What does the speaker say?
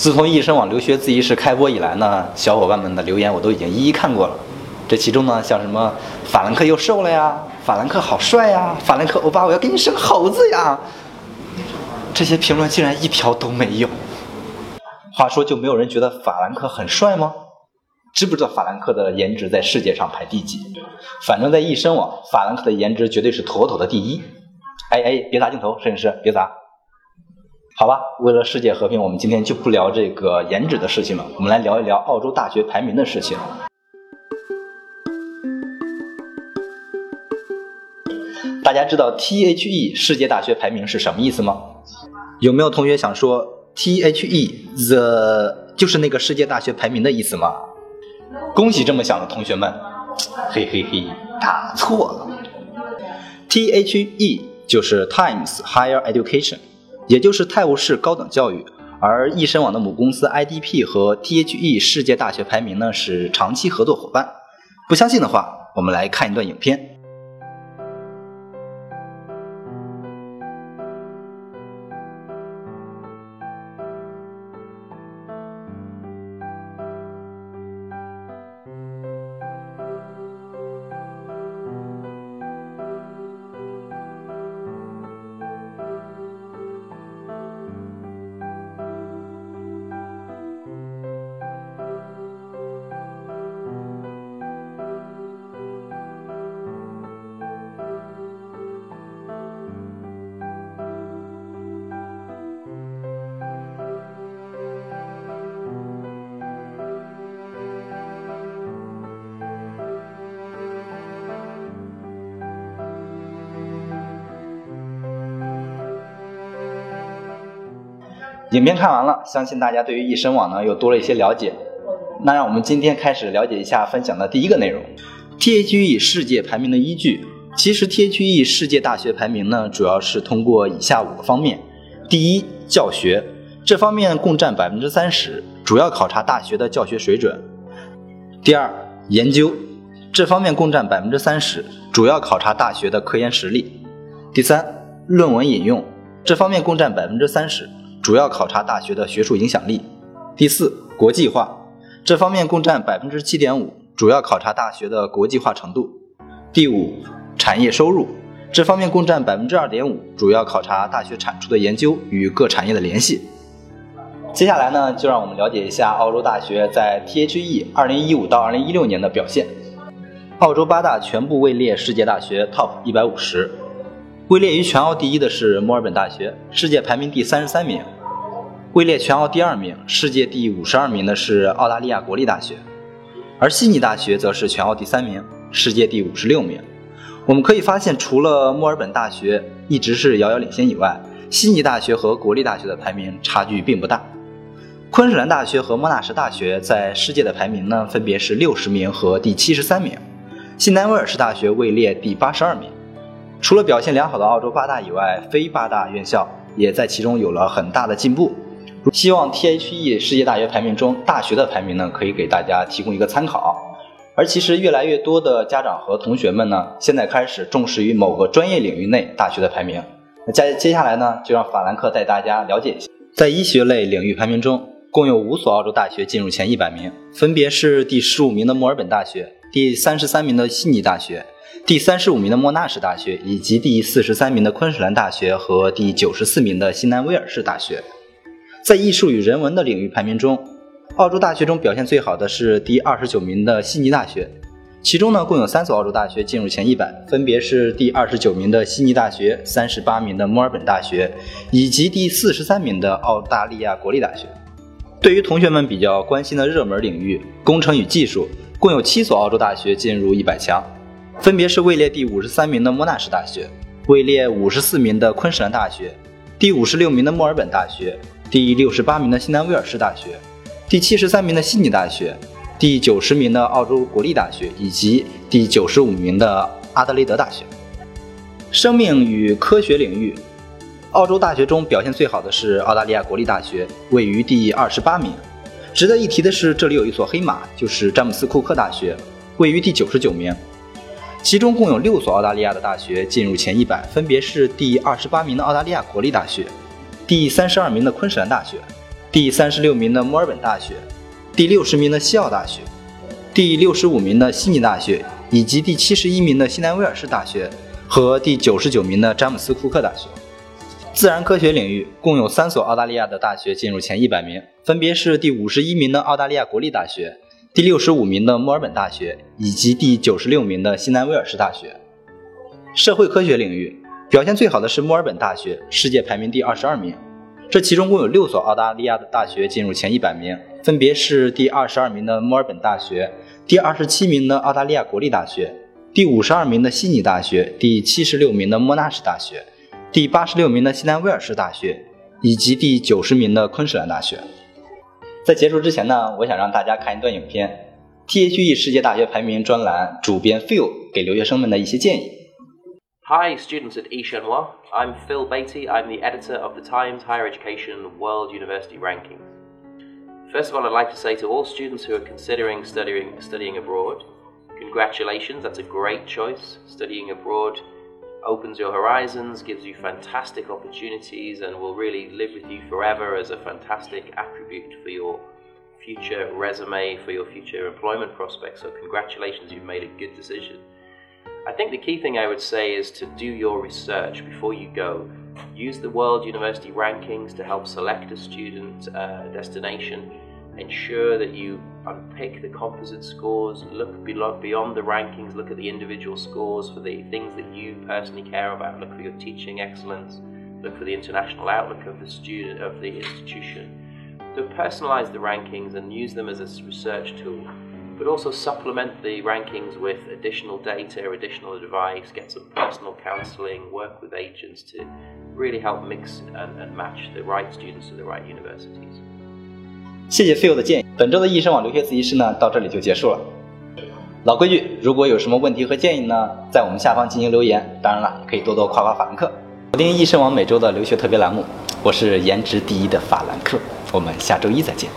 自从易生网留学自习室开播以来呢，小伙伴们的留言我都已经一一看过了。这其中呢，像什么法兰克又瘦了呀，法兰克好帅呀，法兰克欧巴我要给你生猴子呀，这些评论竟然一条都没有。话说，就没有人觉得法兰克很帅吗？知不知道法兰克的颜值在世界上排第几？反正，在易生网，法兰克的颜值绝对是妥妥的第一。哎哎，别砸镜头，摄影师，别砸。好吧，为了世界和平，我们今天就不聊这个颜值的事情了，我们来聊一聊澳洲大学排名的事情。大家知道 THE 世界大学排名是什么意思吗？有没有同学想说 THE the 就是那个世界大学排名的意思吗？恭喜这么想的同学们，嘿嘿嘿，答错了。THE 就是 Times Higher Education，也就是泰晤士高等教育。而易申网的母公司 IDP 和 THE 世界大学排名呢是长期合作伙伴。不相信的话，我们来看一段影片。影片看完了，相信大家对于易申网呢又多了一些了解。那让我们今天开始了解一下分享的第一个内容：THE 世界排名的依据。其实 THE 世界大学排名呢，主要是通过以下五个方面：第一，教学，这方面共占百分之三十，主要考察大学的教学水准；第二，研究，这方面共占百分之三十，主要考察大学的科研实力；第三，论文引用，这方面共占百分之三十。主要考察大学的学术影响力。第四，国际化，这方面共占百分之七点五，主要考察大学的国际化程度。第五，产业收入，这方面共占百分之二点五，主要考察大学产出的研究与各产业的联系。接下来呢，就让我们了解一下澳洲大学在 THE 二零一五到二零一六年的表现。澳洲八大全部位列世界大学 TOP 一百五十。位列于全澳第一的是墨尔本大学，世界排名第三十三名；位列全澳第二名、世界第五十二名的是澳大利亚国立大学，而悉尼大学则是全澳第三名，世界第五十六名。我们可以发现，除了墨尔本大学一直是遥遥领先以外，悉尼大学和国立大学的排名差距并不大。昆士兰大学和莫纳什大学在世界的排名呢，分别是六十名和第七十三名。新南威尔士大学位列第八十二名。除了表现良好的澳洲八大以外，非八大院校也在其中有了很大的进步。希望 THE 世界大学排名中大学的排名呢，可以给大家提供一个参考。而其实越来越多的家长和同学们呢，现在开始重视于某个专业领域内大学的排名。那接接下来呢，就让法兰克带大家了解一下，在医学类领域排名中，共有五所澳洲大学进入前一百名，分别是第十五名的墨尔本大学，第三十三名的悉尼大学。第三十五名的莫纳什大学，以及第四十三名的昆士兰大学和第九十四名的新南威尔士大学，在艺术与人文的领域排名中，澳洲大学中表现最好的是第二十九名的悉尼大学，其中呢共有三所澳洲大学进入前一百，分别是第二十九名的悉尼大学、三十八名的墨尔本大学以及第四十三名的澳大利亚国立大学。对于同学们比较关心的热门领域工程与技术，共有七所澳洲大学进入一百强。分别是位列第五十三名的莫纳什大学，位列五十四名的昆士兰大学，第五十六名的墨尔本大学，第六十八名的新南威尔士大学，第七十三名的悉尼大学，第九十名的澳洲国立大学，以及第九十五名的阿德雷德大学。生命与科学领域，澳洲大学中表现最好的是澳大利亚国立大学，位于第二十八名。值得一提的是，这里有一所黑马，就是詹姆斯库克大学，位于第九十九名。其中共有六所澳大利亚的大学进入前一百，分别是第二十八名的澳大利亚国立大学，第三十二名的昆士兰大学，第三十六名的墨尔本大学，第六十名的西澳大学，第六十五名的悉尼大学，以及第七十一名的西南威尔士大学和第九十九名的詹姆斯库克大学。自然科学领域共有三所澳大利亚的大学进入前一百名，分别是第五十一名的澳大利亚国立大学。第六十五名的墨尔本大学以及第九十六名的西南威尔士大学。社会科学领域表现最好的是墨尔本大学，世界排名第二十二名。这其中共有六所澳大利亚的大学进入前一百名，分别是第二十二名的墨尔本大学，第二十七名的澳大利亚国立大学，第五十二名的悉尼大学，第七十六名的莫纳什大学，第八十六名的西南威尔士大学，以及第九十名的昆士兰大学。在结束之前呢，我想让大家看一段影片，THE 世界大学排名专栏主编 Phil 给留学生们的一些建议。Hi, students at eShenhua. I'm Phil Beatty. I'm the editor of the Times Higher Education World University Rankings. First of all, I'd like to say to all students who are considering studying, studying abroad, congratulations, that's a great choice. Studying abroad opens your horizons, gives you fantastic opportunities, and will really live with you forever as a fantastic attribute for your future resume, for your future employment prospects. So, congratulations, you've made a good decision. I think the key thing I would say is to do your research before you go. Use the World University Rankings to help select a student uh, destination ensure that you unpick the composite scores, look beyond the rankings, look at the individual scores for the things that you personally care about, look for your teaching excellence, look for the international outlook of the student, of the institution. So personalize the rankings and use them as a research tool, but also supplement the rankings with additional data, additional advice, get some personal counseling, work with agents to really help mix and, and match the right students to the right universities. 谢谢 Phil 的建议。本周的易生网留学自习室呢，到这里就结束了。老规矩，如果有什么问题和建议呢，在我们下方进行留言。当然了，可以多多夸夸法兰克。锁定易生网每周的留学特别栏目，我是颜值第一的法兰克。我们下周一再见。